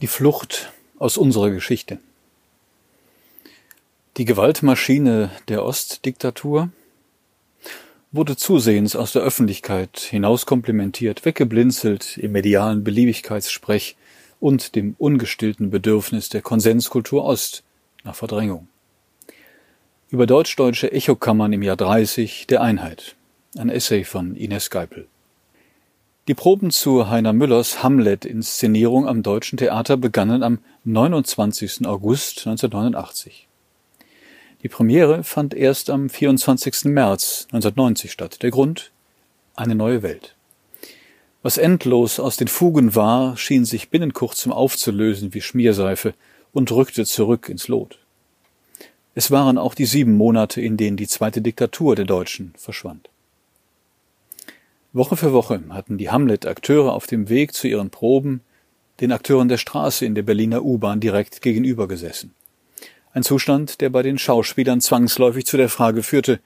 Die Flucht aus unserer Geschichte. Die Gewaltmaschine der Ostdiktatur wurde zusehends aus der Öffentlichkeit hinauskomplimentiert, weggeblinzelt im medialen Beliebigkeitssprech und dem ungestillten Bedürfnis der Konsenskultur Ost nach Verdrängung. Über deutsch-deutsche Echokammern im Jahr 30 der Einheit. Ein Essay von Ines Geipel. Die Proben zu Heiner Müllers Hamlet-Inszenierung am Deutschen Theater begannen am 29. August 1989. Die Premiere fand erst am 24. März 1990 statt. Der Grund? Eine neue Welt. Was endlos aus den Fugen war, schien sich binnen kurzem aufzulösen wie Schmierseife und rückte zurück ins Lot. Es waren auch die sieben Monate, in denen die zweite Diktatur der Deutschen verschwand. Woche für Woche hatten die Hamlet-Akteure auf dem Weg zu ihren Proben den Akteuren der Straße in der Berliner U-Bahn direkt gegenüber gesessen. Ein Zustand, der bei den Schauspielern zwangsläufig zu der Frage führte,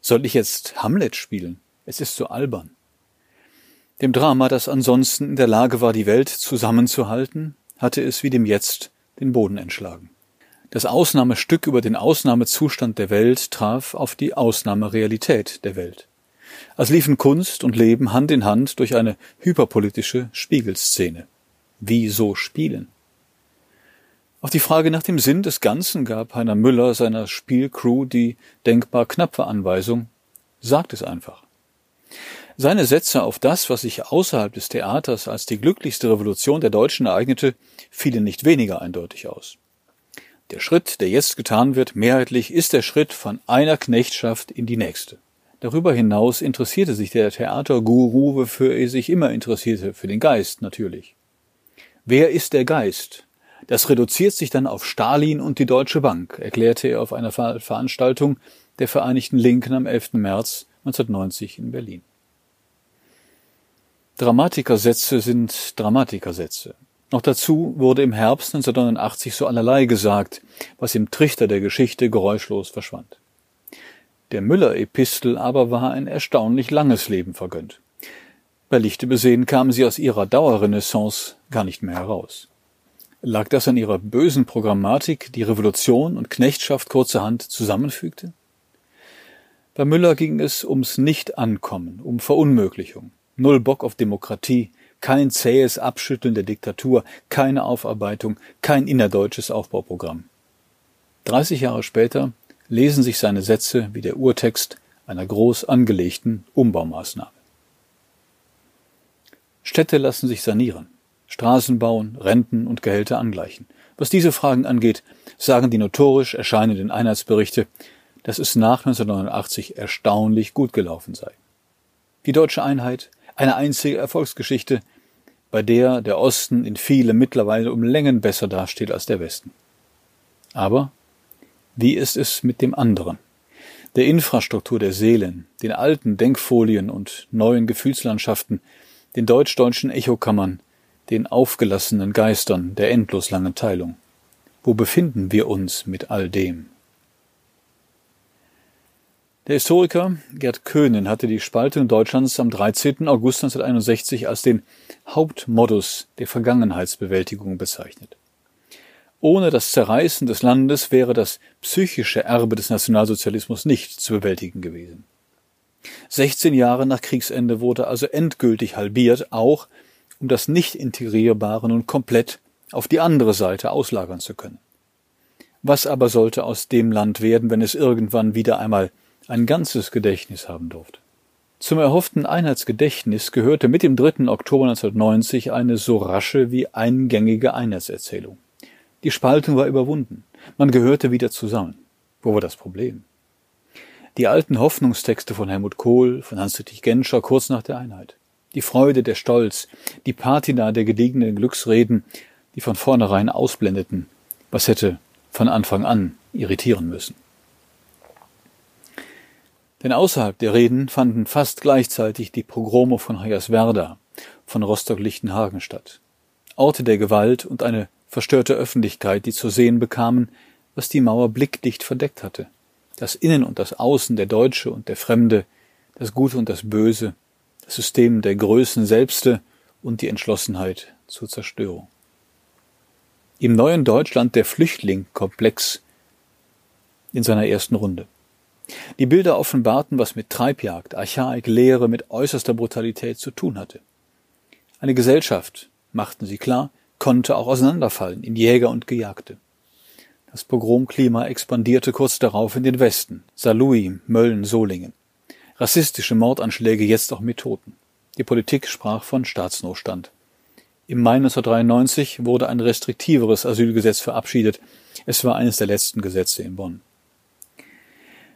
soll ich jetzt Hamlet spielen? Es ist so albern. Dem Drama, das ansonsten in der Lage war, die Welt zusammenzuhalten, hatte es wie dem Jetzt den Boden entschlagen. Das Ausnahmestück über den Ausnahmezustand der Welt traf auf die Ausnahmerealität der Welt. Als liefen Kunst und Leben Hand in Hand durch eine hyperpolitische Spiegelszene. Wie so spielen? Auf die Frage nach dem Sinn des Ganzen gab Heiner Müller seiner Spielcrew die denkbar knappe Anweisung, sagt es einfach. Seine Sätze auf das, was sich außerhalb des Theaters als die glücklichste Revolution der Deutschen ereignete, fielen nicht weniger eindeutig aus. Der Schritt, der jetzt getan wird, mehrheitlich, ist der Schritt von einer Knechtschaft in die nächste. Darüber hinaus interessierte sich der Theaterguru, wofür er sich immer interessierte, für den Geist natürlich. Wer ist der Geist? Das reduziert sich dann auf Stalin und die Deutsche Bank, erklärte er auf einer Veranstaltung der Vereinigten Linken am 11. März 1990 in Berlin. Dramatikersätze sind Dramatikersätze. Noch dazu wurde im Herbst 1989 so allerlei gesagt, was im Trichter der Geschichte geräuschlos verschwand. Der Müller-Epistel aber war ein erstaunlich langes Leben vergönnt. Bei Lichte besehen kamen sie aus ihrer Dauerrenaissance gar nicht mehr heraus. Lag das an ihrer bösen Programmatik, die Revolution und Knechtschaft kurzerhand zusammenfügte? Bei Müller ging es ums Nicht-Ankommen, um Verunmöglichung. Null Bock auf Demokratie, kein zähes Abschütteln der Diktatur, keine Aufarbeitung, kein innerdeutsches Aufbauprogramm. 30 Jahre später lesen sich seine Sätze wie der Urtext einer groß angelegten Umbaumaßnahme. Städte lassen sich sanieren. Straßen bauen, Renten und Gehälter angleichen. Was diese Fragen angeht, sagen die notorisch erscheinenden Einheitsberichte, dass es nach 1989 erstaunlich gut gelaufen sei. Die deutsche Einheit, eine einzige Erfolgsgeschichte, bei der der Osten in viele mittlerweile um Längen besser dasteht als der Westen. Aber wie ist es mit dem anderen? Der Infrastruktur der Seelen, den alten Denkfolien und neuen Gefühlslandschaften, den deutsch-deutschen Echokammern, den aufgelassenen Geistern der endlos langen Teilung. Wo befinden wir uns mit all dem? Der Historiker Gerd Köhnen hatte die Spaltung Deutschlands am 13. August 1961 als den Hauptmodus der Vergangenheitsbewältigung bezeichnet. Ohne das Zerreißen des Landes wäre das psychische Erbe des Nationalsozialismus nicht zu bewältigen gewesen. 16 Jahre nach Kriegsende wurde also endgültig halbiert, auch um das Nicht-Integrierbare nun komplett auf die andere Seite auslagern zu können. Was aber sollte aus dem Land werden, wenn es irgendwann wieder einmal ein ganzes Gedächtnis haben durfte? Zum erhofften Einheitsgedächtnis gehörte mit dem 3. Oktober 1990 eine so rasche wie eingängige Einheitserzählung. Die Spaltung war überwunden. Man gehörte wieder zusammen. Wo war das Problem? Die alten Hoffnungstexte von Helmut Kohl, von Hans-Dietrich Genscher kurz nach der Einheit die Freude, der Stolz, die Patina der gediegenen Glücksreden, die von vornherein ausblendeten, was hätte von Anfang an irritieren müssen. Denn außerhalb der Reden fanden fast gleichzeitig die Pogrome von Hoyerswerda, von Rostock-Lichtenhagen statt. Orte der Gewalt und eine verstörte Öffentlichkeit, die zu sehen bekamen, was die Mauer blickdicht verdeckt hatte. Das Innen und das Außen, der Deutsche und der Fremde, das Gute und das Böse, System der Größen selbste und die Entschlossenheit zur Zerstörung. Im neuen Deutschland der Flüchtlingkomplex in seiner ersten Runde. Die Bilder offenbarten, was mit Treibjagd, Archaik, Lehre, mit äußerster Brutalität zu tun hatte. Eine Gesellschaft, machten sie klar, konnte auch auseinanderfallen in Jäger und Gejagte. Das Pogromklima expandierte kurz darauf in den Westen, Saarlouis, Mölln, Solingen. Rassistische Mordanschläge jetzt auch mit Toten. Die Politik sprach von Staatsnotstand. Im Mai 1993 wurde ein restriktiveres Asylgesetz verabschiedet. Es war eines der letzten Gesetze in Bonn.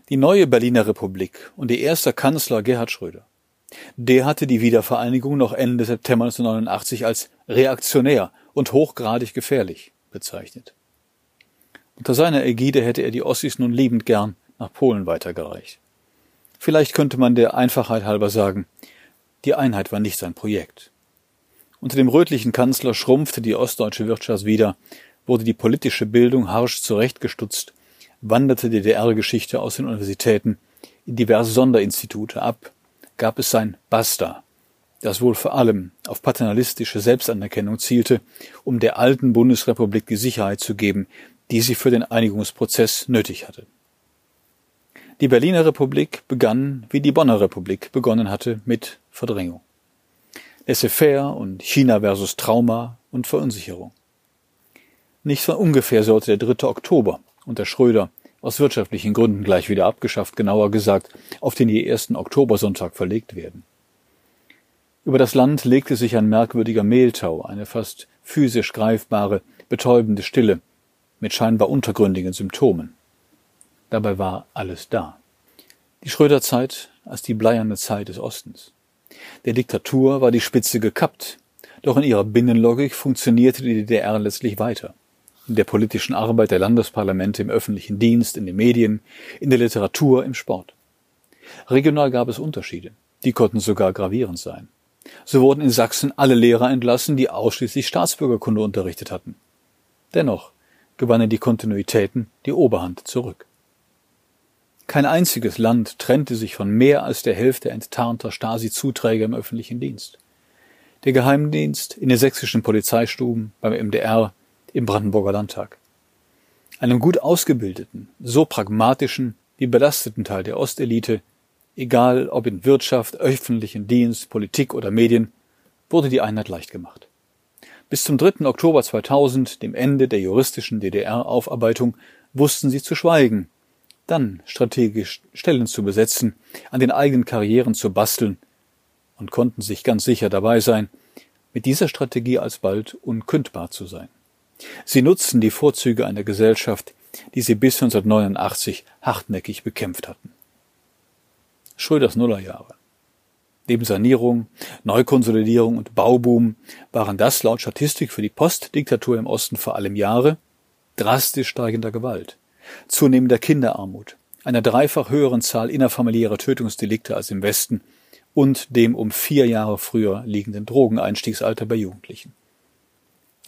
Die neue Berliner Republik und ihr erster Kanzler Gerhard Schröder. Der hatte die Wiedervereinigung noch Ende September 1989 als reaktionär und hochgradig gefährlich bezeichnet. Unter seiner Ägide hätte er die Ossis nun liebend gern nach Polen weitergereicht. Vielleicht könnte man der Einfachheit halber sagen, die Einheit war nicht sein Projekt. Unter dem rötlichen Kanzler schrumpfte die ostdeutsche Wirtschaft wieder, wurde die politische Bildung harsch zurechtgestutzt wanderte die DDR-Geschichte aus den Universitäten in diverse Sonderinstitute ab, gab es sein Basta, das wohl vor allem auf paternalistische Selbstanerkennung zielte, um der alten Bundesrepublik die Sicherheit zu geben, die sie für den Einigungsprozess nötig hatte. Die Berliner Republik begann, wie die Bonner Republik begonnen hatte, mit Verdrängung. Laissez-faire und China versus Trauma und Verunsicherung. Nicht von ungefähr sollte der 3. Oktober unter Schröder aus wirtschaftlichen Gründen gleich wieder abgeschafft, genauer gesagt auf den je ersten Oktobersonntag verlegt werden. Über das Land legte sich ein merkwürdiger Mehltau, eine fast physisch greifbare, betäubende Stille mit scheinbar untergründigen Symptomen. Dabei war alles da. Die Schröderzeit als die bleierne Zeit des Ostens. Der Diktatur war die Spitze gekappt, doch in ihrer Binnenlogik funktionierte die DDR letztlich weiter in der politischen Arbeit der Landesparlamente, im öffentlichen Dienst, in den Medien, in der Literatur, im Sport. Regional gab es Unterschiede. Die konnten sogar gravierend sein. So wurden in Sachsen alle Lehrer entlassen, die ausschließlich Staatsbürgerkunde unterrichtet hatten. Dennoch gewannen die Kontinuitäten die Oberhand zurück. Kein einziges Land trennte sich von mehr als der Hälfte enttarnter Stasi-Zuträger im öffentlichen Dienst. Der Geheimdienst in den sächsischen Polizeistuben, beim MDR, im Brandenburger Landtag. Einem gut ausgebildeten, so pragmatischen wie belasteten Teil der Ostelite, egal ob in Wirtschaft, öffentlichen Dienst, Politik oder Medien, wurde die Einheit leicht gemacht. Bis zum 3. Oktober 2000, dem Ende der juristischen DDR-Aufarbeitung, wussten sie zu schweigen, dann strategisch Stellen zu besetzen, an den eigenen Karrieren zu basteln und konnten sich ganz sicher dabei sein, mit dieser Strategie alsbald unkündbar zu sein. Sie nutzten die Vorzüge einer Gesellschaft, die sie bis 1989 hartnäckig bekämpft hatten. Schröders Nullerjahre. Neben Sanierung, Neukonsolidierung und Bauboom waren das laut Statistik für die Postdiktatur im Osten vor allem Jahre drastisch steigender Gewalt, zunehmender Kinderarmut, einer dreifach höheren Zahl innerfamiliärer Tötungsdelikte als im Westen und dem um vier Jahre früher liegenden Drogeneinstiegsalter bei Jugendlichen.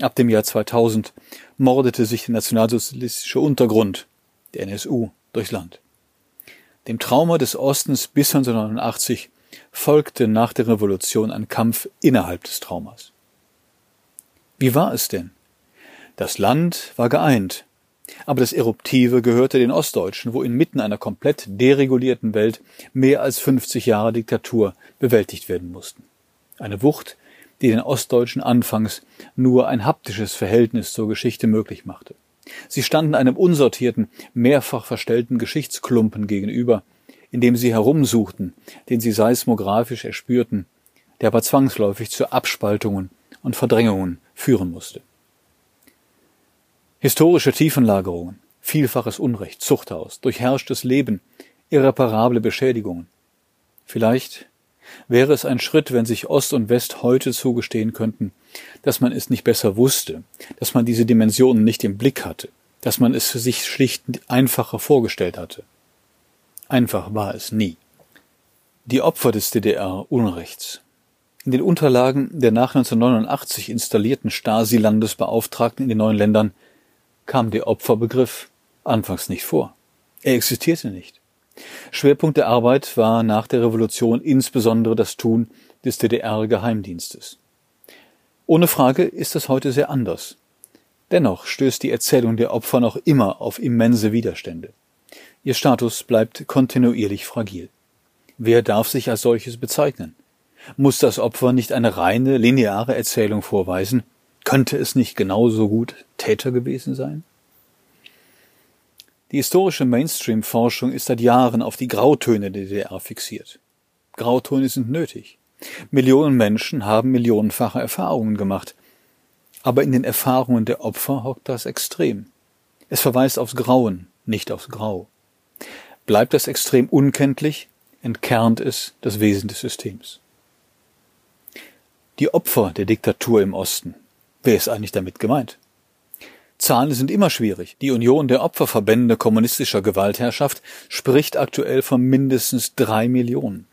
Ab dem Jahr 2000 mordete sich der nationalsozialistische Untergrund, der NSU, durchs Land. Dem Trauma des Ostens bis 1989 folgte nach der Revolution ein Kampf innerhalb des Traumas. Wie war es denn? Das Land war geeint, aber das Eruptive gehörte den Ostdeutschen, wo inmitten einer komplett deregulierten Welt mehr als 50 Jahre Diktatur bewältigt werden mussten. Eine Wucht, die den Ostdeutschen anfangs nur ein haptisches Verhältnis zur Geschichte möglich machte. Sie standen einem unsortierten, mehrfach verstellten Geschichtsklumpen gegenüber, in dem sie herumsuchten, den sie seismografisch erspürten, der aber zwangsläufig zu Abspaltungen und Verdrängungen führen musste. Historische Tiefenlagerungen, vielfaches Unrecht, Zuchthaus, durchherrschtes Leben, irreparable Beschädigungen. Vielleicht Wäre es ein Schritt, wenn sich Ost und West heute zugestehen könnten, dass man es nicht besser wusste, dass man diese Dimensionen nicht im Blick hatte, dass man es sich schlicht einfacher vorgestellt hatte. Einfach war es nie. Die Opfer des DDR-Unrechts. In den Unterlagen der nach 1989 installierten Stasi-Landesbeauftragten in den neuen Ländern kam der Opferbegriff anfangs nicht vor. Er existierte nicht. Schwerpunkt der Arbeit war nach der Revolution insbesondere das Tun des DDR-Geheimdienstes. Ohne Frage ist es heute sehr anders. Dennoch stößt die Erzählung der Opfer noch immer auf immense Widerstände. Ihr Status bleibt kontinuierlich fragil. Wer darf sich als solches bezeichnen? Muss das Opfer nicht eine reine, lineare Erzählung vorweisen? Könnte es nicht genauso gut Täter gewesen sein? Die historische Mainstream-Forschung ist seit Jahren auf die Grautöne der DDR fixiert. Grautöne sind nötig. Millionen Menschen haben millionenfache Erfahrungen gemacht. Aber in den Erfahrungen der Opfer hockt das Extrem. Es verweist aufs Grauen, nicht aufs Grau. Bleibt das Extrem unkenntlich, entkernt es das Wesen des Systems. Die Opfer der Diktatur im Osten. Wer ist eigentlich damit gemeint? Zahlen sind immer schwierig. Die Union der Opferverbände kommunistischer Gewaltherrschaft spricht aktuell von mindestens drei Millionen.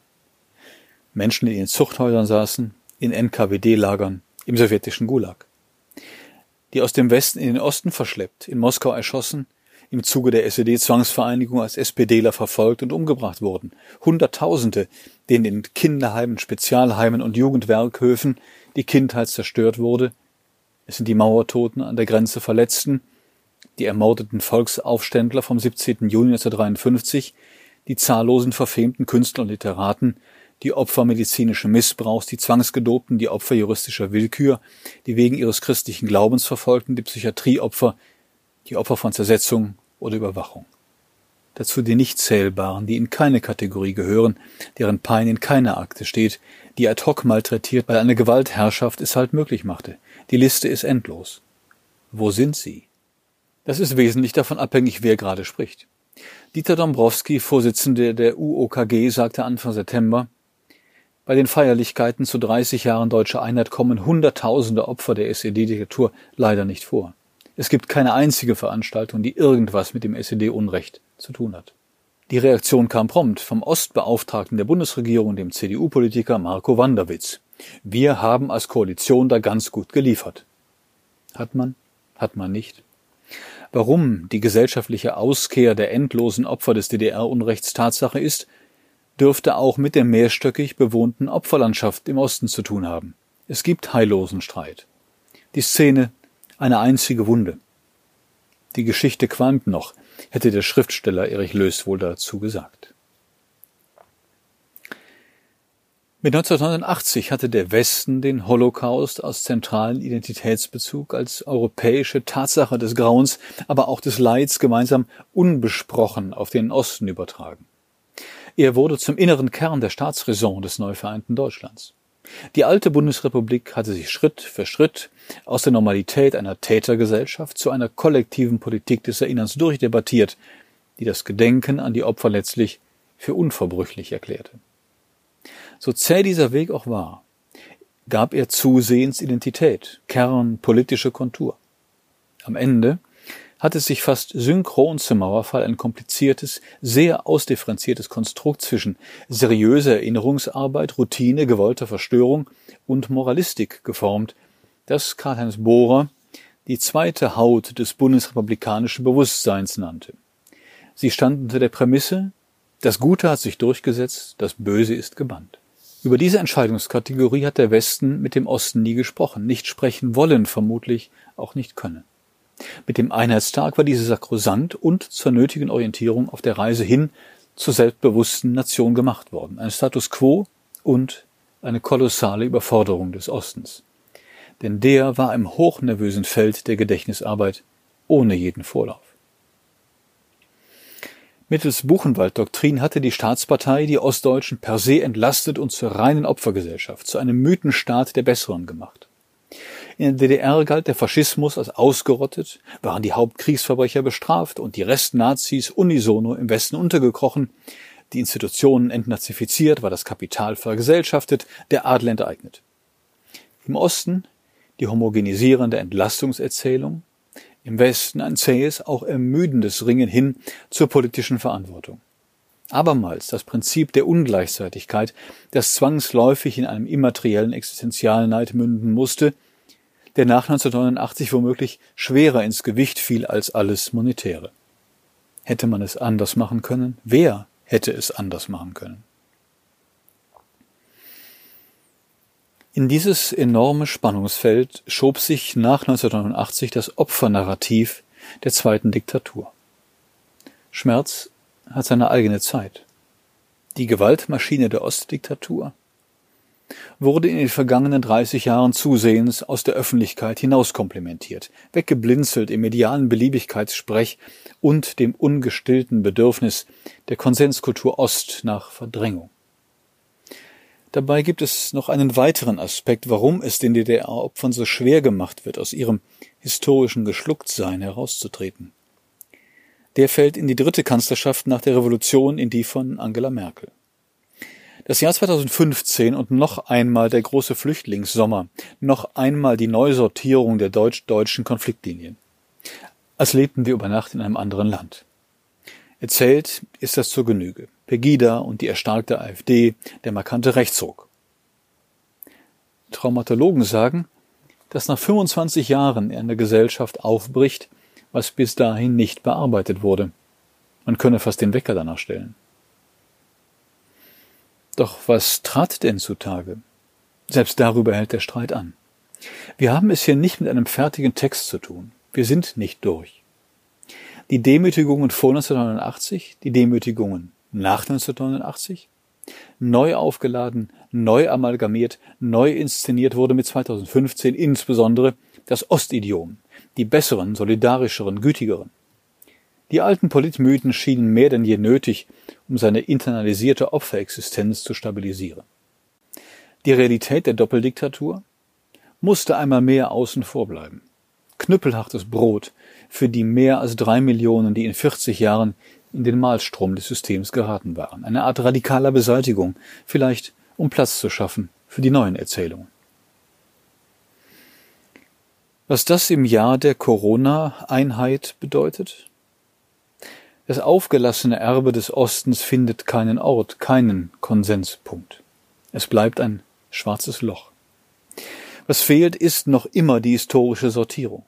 Menschen, die in Zuchthäusern saßen, in NKWD-Lagern, im sowjetischen Gulag. Die aus dem Westen in den Osten verschleppt, in Moskau erschossen, im Zuge der SED-Zwangsvereinigung als SPDler verfolgt und umgebracht wurden. Hunderttausende, denen in Kinderheimen, Spezialheimen und Jugendwerkhöfen die Kindheit zerstört wurde. Es sind die Mauertoten an der Grenze Verletzten, die ermordeten Volksaufständler vom 17. Juni 1953, die zahllosen verfemten Künstler und Literaten, die Opfer medizinischen Missbrauchs, die Zwangsgedobten, die Opfer juristischer Willkür, die wegen ihres christlichen Glaubens verfolgten, die Psychiatrieopfer, die Opfer von Zersetzung oder Überwachung. Dazu die nicht zählbaren, die in keine Kategorie gehören, deren Pein in keiner Akte steht, die ad hoc malträtiert, weil eine Gewaltherrschaft es halt möglich machte. Die Liste ist endlos. Wo sind sie? Das ist wesentlich davon abhängig, wer gerade spricht. Dieter Dombrowski, Vorsitzender der UOKG, sagte Anfang September, bei den Feierlichkeiten zu 30 Jahren deutscher Einheit kommen Hunderttausende Opfer der SED-Diktatur leider nicht vor. Es gibt keine einzige Veranstaltung, die irgendwas mit dem SED-Unrecht zu tun hat. Die Reaktion kam prompt vom Ostbeauftragten der Bundesregierung, dem CDU-Politiker Marco Wanderwitz. Wir haben als Koalition da ganz gut geliefert. Hat man? Hat man nicht? Warum die gesellschaftliche Auskehr der endlosen Opfer des DDR-Unrechts Tatsache ist, dürfte auch mit der mehrstöckig bewohnten Opferlandschaft im Osten zu tun haben. Es gibt heillosen Streit. Die Szene eine einzige Wunde. Die Geschichte qualmt noch, hätte der Schriftsteller Erich Löß wohl dazu gesagt. Mit 1989 hatte der Westen den Holocaust aus zentralen Identitätsbezug als europäische Tatsache des Grauens, aber auch des Leids gemeinsam unbesprochen auf den Osten übertragen. Er wurde zum inneren Kern der Staatsräson des neu vereinten Deutschlands. Die alte Bundesrepublik hatte sich Schritt für Schritt aus der Normalität einer Tätergesellschaft zu einer kollektiven Politik des Erinnerns durchdebattiert, die das Gedenken an die Opfer letztlich für unverbrüchlich erklärte. So zäh dieser Weg auch war, gab er zusehends Identität, Kern, politische Kontur. Am Ende hat es sich fast synchron zum Mauerfall ein kompliziertes, sehr ausdifferenziertes Konstrukt zwischen seriöser Erinnerungsarbeit, Routine, gewollter Verstörung und Moralistik geformt, das Karl-Heinz Bohrer die zweite Haut des bundesrepublikanischen Bewusstseins nannte. Sie stand unter der Prämisse, das Gute hat sich durchgesetzt, das Böse ist gebannt. Über diese Entscheidungskategorie hat der Westen mit dem Osten nie gesprochen, nicht sprechen wollen, vermutlich auch nicht können. Mit dem Einheitstag war diese sakrosant und zur nötigen Orientierung auf der Reise hin zur selbstbewussten Nation gemacht worden. Ein Status quo und eine kolossale Überforderung des Ostens. Denn der war im hochnervösen Feld der Gedächtnisarbeit ohne jeden Vorlauf. Mittels Buchenwald-Doktrin hatte die Staatspartei die Ostdeutschen per se entlastet und zur reinen Opfergesellschaft, zu einem Mythenstaat der Besseren gemacht. In der DDR galt der Faschismus als ausgerottet, waren die Hauptkriegsverbrecher bestraft und die Restnazis unisono im Westen untergekrochen, die Institutionen entnazifiziert, war das Kapital vergesellschaftet, der Adel enteignet. Im Osten die homogenisierende Entlastungserzählung, im Westen ein zähes, auch ermüdendes Ringen hin zur politischen Verantwortung. Abermals das Prinzip der Ungleichzeitigkeit, das zwangsläufig in einem immateriellen Existenzialneid münden musste, der nach 1989 womöglich schwerer ins Gewicht fiel als alles Monetäre. Hätte man es anders machen können? Wer hätte es anders machen können? In dieses enorme Spannungsfeld schob sich nach 1989 das Opfernarrativ der zweiten Diktatur. Schmerz hat seine eigene Zeit. Die Gewaltmaschine der Ostdiktatur wurde in den vergangenen 30 Jahren zusehends aus der Öffentlichkeit hinauskomplimentiert, weggeblinzelt im medialen Beliebigkeitssprech und dem ungestillten Bedürfnis der Konsenskultur Ost nach Verdrängung. Dabei gibt es noch einen weiteren Aspekt, warum es den DDR-Opfern so schwer gemacht wird, aus ihrem historischen Geschlucktsein herauszutreten. Der fällt in die dritte Kanzlerschaft nach der Revolution in die von Angela Merkel. Das Jahr 2015 und noch einmal der große Flüchtlingssommer, noch einmal die Neusortierung der deutsch-deutschen Konfliktlinien. Als lebten wir über Nacht in einem anderen Land. Erzählt ist das zur Genüge. Pegida und die erstarkte AfD, der markante Rechtsruck. Traumatologen sagen, dass nach 25 Jahren in der Gesellschaft aufbricht, was bis dahin nicht bearbeitet wurde. Man könne fast den Wecker danach stellen. Doch was trat denn zutage? Selbst darüber hält der Streit an. Wir haben es hier nicht mit einem fertigen Text zu tun. Wir sind nicht durch. Die Demütigungen vor 1989, die Demütigungen nach 1989, neu aufgeladen, neu amalgamiert, neu inszeniert wurde mit 2015 insbesondere das Ostidiom, die besseren, solidarischeren, gütigeren. Die alten Politmythen schienen mehr denn je nötig, um seine internalisierte Opferexistenz zu stabilisieren. Die Realität der Doppeldiktatur musste einmal mehr außen vor bleiben. Knüppelhartes Brot für die mehr als drei Millionen, die in 40 Jahren in den Mahlstrom des Systems geraten waren. Eine Art radikaler Beseitigung, vielleicht um Platz zu schaffen für die neuen Erzählungen. Was das im Jahr der Corona-Einheit bedeutet? Das aufgelassene Erbe des Ostens findet keinen Ort, keinen Konsenspunkt. Es bleibt ein schwarzes Loch. Was fehlt, ist noch immer die historische Sortierung.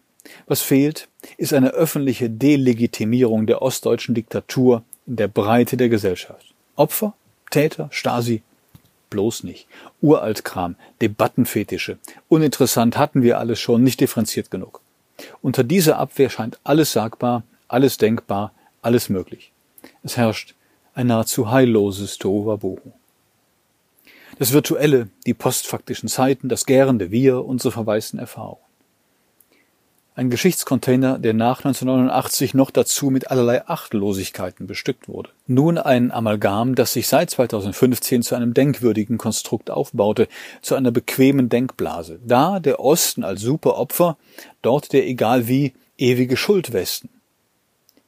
Was fehlt, ist eine öffentliche Delegitimierung der ostdeutschen Diktatur in der Breite der Gesellschaft. Opfer, Täter, Stasi, bloß nicht. Uraltkram, Debattenfetische. Uninteressant hatten wir alles schon, nicht differenziert genug. Unter dieser Abwehr scheint alles sagbar, alles denkbar, alles möglich. Es herrscht ein nahezu heilloses Tohuwabohu. Das Virtuelle, die postfaktischen Zeiten, das gärende Wir, unsere verwaisten Erfahrungen. Ein Geschichtscontainer, der nach 1989 noch dazu mit allerlei Achtlosigkeiten bestückt wurde. Nun ein Amalgam, das sich seit 2015 zu einem denkwürdigen Konstrukt aufbaute, zu einer bequemen Denkblase. Da der Osten als Superopfer, dort der egal wie ewige Schuldwesten.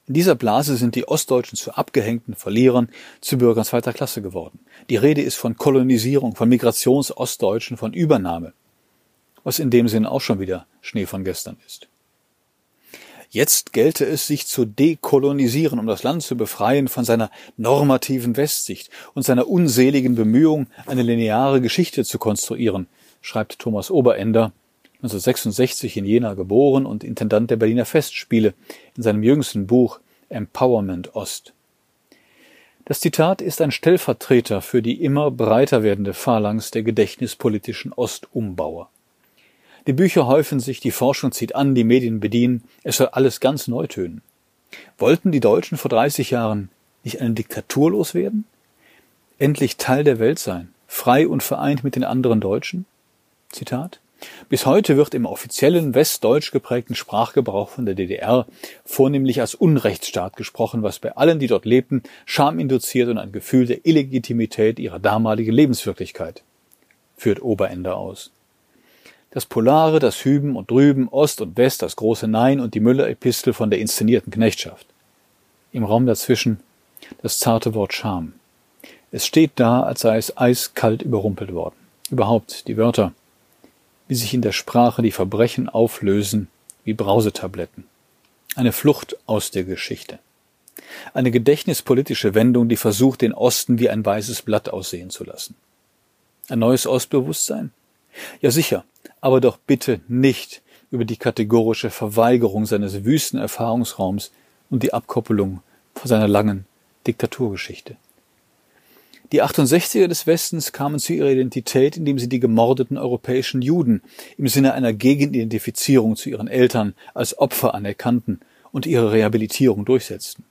In dieser Blase sind die Ostdeutschen zu abgehängten Verlierern, zu Bürgern zweiter Klasse geworden. Die Rede ist von Kolonisierung, von Migrationsostdeutschen, von Übernahme. Was in dem Sinn auch schon wieder Schnee von gestern ist. Jetzt gelte es, sich zu dekolonisieren, um das Land zu befreien von seiner normativen Westsicht und seiner unseligen Bemühung, eine lineare Geschichte zu konstruieren, schreibt Thomas Oberender 1966 in Jena geboren und Intendant der Berliner Festspiele, in seinem jüngsten Buch Empowerment Ost. Das Zitat ist ein Stellvertreter für die immer breiter werdende Phalanx der gedächtnispolitischen Ostumbauer. Die Bücher häufen sich, die Forschung zieht an, die Medien bedienen, es soll alles ganz neu tönen. Wollten die Deutschen vor 30 Jahren nicht eine Diktatur loswerden? Endlich Teil der Welt sein, frei und vereint mit den anderen Deutschen? Zitat bis heute wird im offiziellen westdeutsch geprägten Sprachgebrauch von der DDR vornehmlich als Unrechtsstaat gesprochen, was bei allen, die dort lebten, Scham induziert und ein Gefühl der Illegitimität ihrer damaligen Lebenswirklichkeit. Führt Oberender aus. Das Polare, das Hüben und Drüben, Ost und West, das große Nein und die Müller-Epistel von der inszenierten Knechtschaft. Im Raum dazwischen das zarte Wort Scham. Es steht da, als sei es eiskalt überrumpelt worden. Überhaupt die Wörter wie sich in der Sprache die Verbrechen auflösen wie Brausetabletten. Eine Flucht aus der Geschichte. Eine gedächtnispolitische Wendung, die versucht, den Osten wie ein weißes Blatt aussehen zu lassen. Ein neues Ostbewusstsein? Ja sicher, aber doch bitte nicht über die kategorische Verweigerung seines wüsten Erfahrungsraums und die Abkoppelung von seiner langen Diktaturgeschichte. Die 68er des Westens kamen zu ihrer Identität, indem sie die gemordeten europäischen Juden im Sinne einer Gegenidentifizierung zu ihren Eltern als Opfer anerkannten und ihre Rehabilitierung durchsetzten.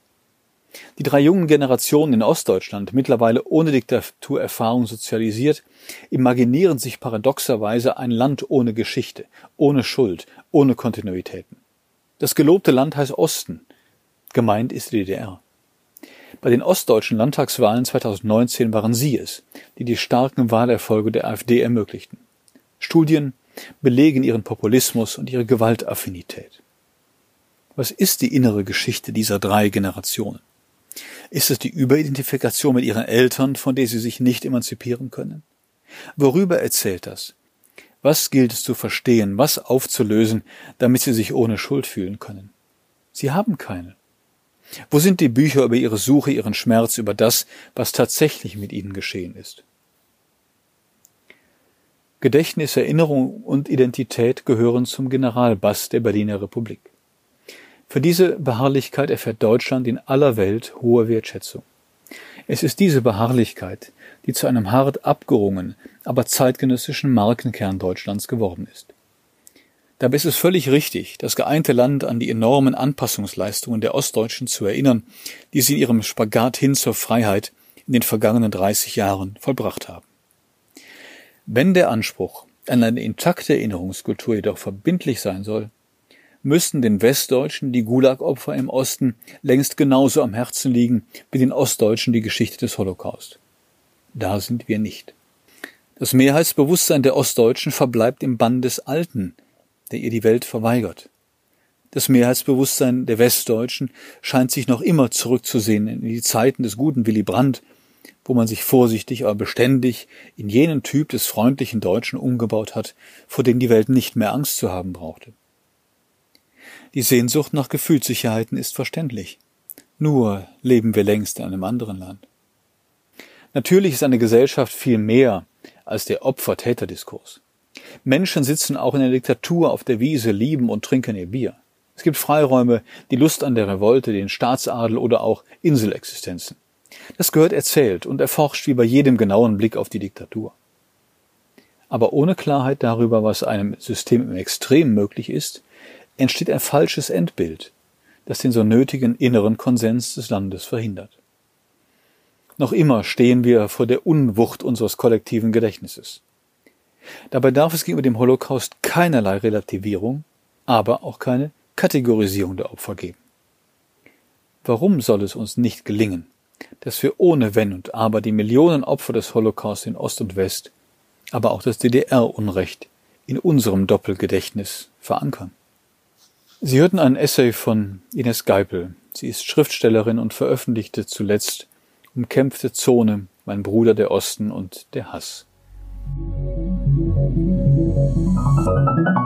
Die drei jungen Generationen in Ostdeutschland, mittlerweile ohne Diktaturerfahrung sozialisiert, imaginieren sich paradoxerweise ein Land ohne Geschichte, ohne Schuld, ohne Kontinuitäten. Das gelobte Land heißt Osten. Gemeint ist die DDR. Bei den ostdeutschen Landtagswahlen 2019 waren sie es, die die starken Wahlerfolge der AfD ermöglichten. Studien belegen ihren Populismus und ihre Gewaltaffinität. Was ist die innere Geschichte dieser drei Generationen? Ist es die Überidentifikation mit ihren Eltern, von der sie sich nicht emanzipieren können? Worüber erzählt das? Was gilt es zu verstehen, was aufzulösen, damit sie sich ohne Schuld fühlen können? Sie haben keine. Wo sind die Bücher über ihre Suche, ihren Schmerz, über das, was tatsächlich mit ihnen geschehen ist? Gedächtnis, Erinnerung und Identität gehören zum Generalbass der Berliner Republik. Für diese Beharrlichkeit erfährt Deutschland in aller Welt hohe Wertschätzung. Es ist diese Beharrlichkeit, die zu einem hart abgerungen, aber zeitgenössischen Markenkern Deutschlands geworden ist. Dabei ist es völlig richtig, das geeinte Land an die enormen Anpassungsleistungen der Ostdeutschen zu erinnern, die sie in ihrem Spagat hin zur Freiheit in den vergangenen 30 Jahren vollbracht haben. Wenn der Anspruch an eine intakte Erinnerungskultur jedoch verbindlich sein soll, müssten den Westdeutschen die Gulag-Opfer im Osten längst genauso am Herzen liegen wie den Ostdeutschen die Geschichte des Holocaust. Da sind wir nicht. Das Mehrheitsbewusstsein der Ostdeutschen verbleibt im Bann des Alten, der ihr die Welt verweigert. Das Mehrheitsbewusstsein der Westdeutschen scheint sich noch immer zurückzusehen in die Zeiten des guten Willy Brandt, wo man sich vorsichtig, aber beständig in jenen Typ des freundlichen Deutschen umgebaut hat, vor dem die Welt nicht mehr Angst zu haben brauchte. Die Sehnsucht nach Gefühlssicherheiten ist verständlich. Nur leben wir längst in einem anderen Land. Natürlich ist eine Gesellschaft viel mehr als der Opfer-Täter-Diskurs. Menschen sitzen auch in der Diktatur auf der Wiese, lieben und trinken ihr Bier. Es gibt Freiräume, die Lust an der Revolte, den Staatsadel oder auch Inselexistenzen. Das gehört erzählt und erforscht wie bei jedem genauen Blick auf die Diktatur. Aber ohne Klarheit darüber, was einem System im Extrem möglich ist, entsteht ein falsches Endbild, das den so nötigen inneren Konsens des Landes verhindert. Noch immer stehen wir vor der Unwucht unseres kollektiven Gedächtnisses. Dabei darf es gegenüber dem Holocaust keinerlei Relativierung, aber auch keine Kategorisierung der Opfer geben. Warum soll es uns nicht gelingen, dass wir ohne Wenn und Aber die Millionen Opfer des Holocaust in Ost und West, aber auch das DDR-Unrecht in unserem Doppelgedächtnis verankern? Sie hörten einen Essay von Ines Geipel. Sie ist Schriftstellerin und veröffentlichte zuletzt Umkämpfte Zone, mein Bruder der Osten und der Hass. Thank you.